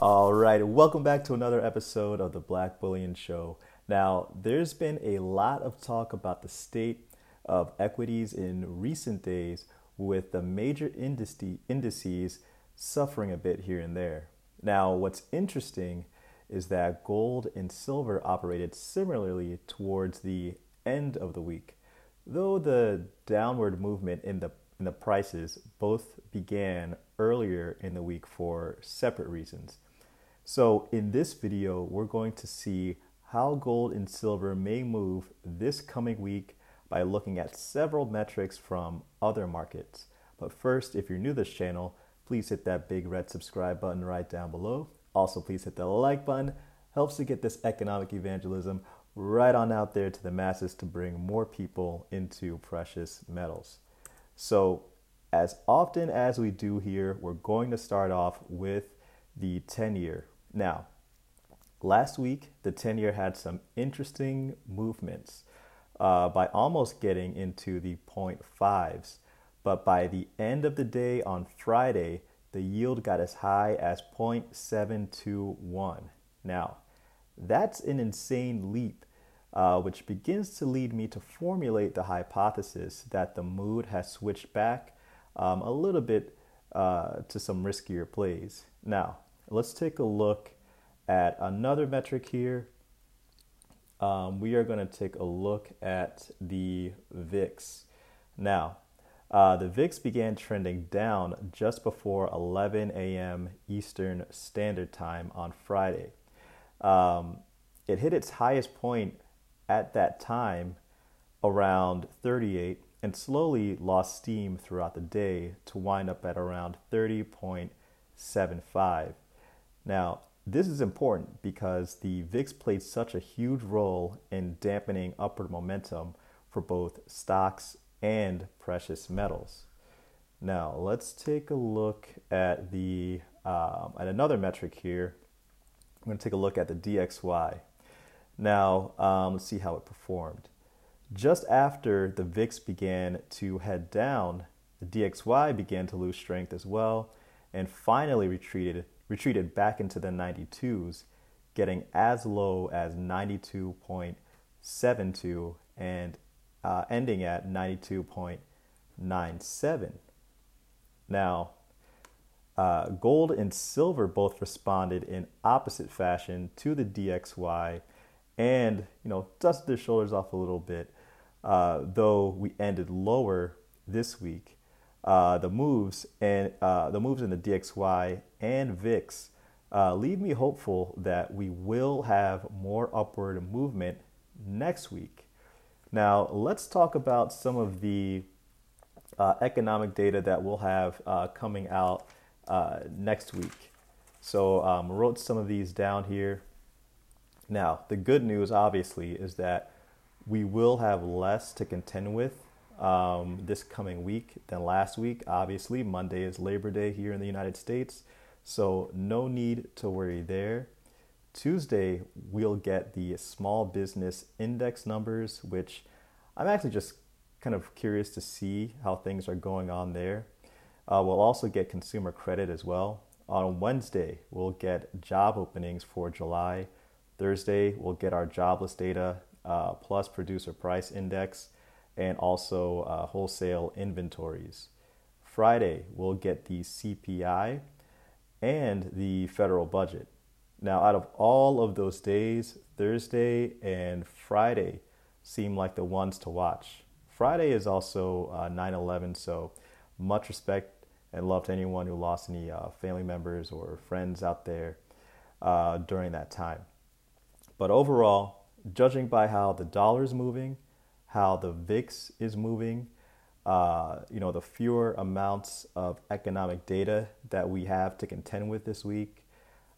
All right, welcome back to another episode of the Black Bullion Show. Now, there's been a lot of talk about the state of equities in recent days with the major indices suffering a bit here and there. Now, what's interesting is that gold and silver operated similarly towards the end of the week, though the downward movement in the in the prices both began earlier in the week for separate reasons. So, in this video, we're going to see how gold and silver may move this coming week by looking at several metrics from other markets. But first, if you're new to this channel, please hit that big red subscribe button right down below. Also, please hit the like button. Helps to get this economic evangelism right on out there to the masses to bring more people into precious metals. So, as often as we do here, we're going to start off with the 10 year. Now, last week, the 10 year had some interesting movements uh, by almost getting into the 0.5s. But by the end of the day on Friday, the yield got as high as 0.721. Now, that's an insane leap, uh, which begins to lead me to formulate the hypothesis that the mood has switched back um, a little bit uh, to some riskier plays. Now, let's take a look at another metric here. Um, we are going to take a look at the VIX. Now, uh, the VIX began trending down just before 11 a.m. Eastern Standard Time on Friday. Um, it hit its highest point at that time around 38 and slowly lost steam throughout the day to wind up at around 30.75. Now, this is important because the VIX played such a huge role in dampening upward momentum for both stocks and precious metals. Now, let's take a look at the um, at another metric here. I'm going to take a look at the DXY. Now, um, let's see how it performed. Just after the VIX began to head down, the DXY began to lose strength as well and finally retreated retreated back into the 92s, getting as low as 92.72 and uh, ending at 92.97. Now, uh, gold and silver both responded in opposite fashion to the DXY and, you know, dusted their shoulders off a little bit, uh, though we ended lower this week. Uh, the moves and uh, the moves in the DXY and VIX uh, leave me hopeful that we will have more upward movement next week. Now, let's talk about some of the uh, economic data that we'll have uh, coming out next week. So, um, wrote some of these down here. Now, the good news, obviously, is that we will have less to contend with um, this coming week than last week. Obviously, Monday is Labor Day here in the United States, so no need to worry there. Tuesday, we'll get the small business index numbers, which I'm actually just kind of curious to see how things are going on there. Uh, we'll also get consumer credit as well. On Wednesday, we'll get job openings for July. Thursday, we'll get our jobless data uh, plus producer price index and also uh, wholesale inventories. Friday, we'll get the CPI and the federal budget. Now, out of all of those days, Thursday and Friday seem like the ones to watch. Friday is also uh, 9 11, so much respect and love to anyone who lost any uh, family members or friends out there uh, during that time. But overall, judging by how the dollar is moving how the VIX is moving, uh, you know, the fewer amounts of economic data that we have to contend with this week.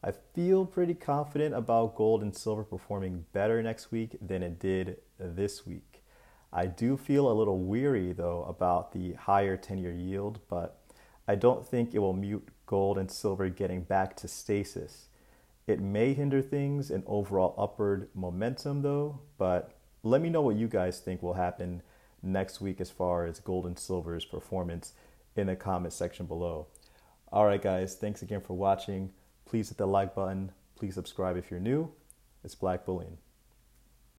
I feel pretty confident about gold and silver performing better next week than it did this week. I do feel a little weary though about the higher 10 year yield, but I don't think it will mute gold and silver getting back to stasis. It may hinder things and overall upward momentum though, but let me know what you guys think will happen next week as far as gold and silver's performance in the comment section below. All right, guys, thanks again for watching. Please hit the like button. Please subscribe if you're new. It's Black Bullion.